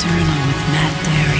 Nocturnal with Matt Derry.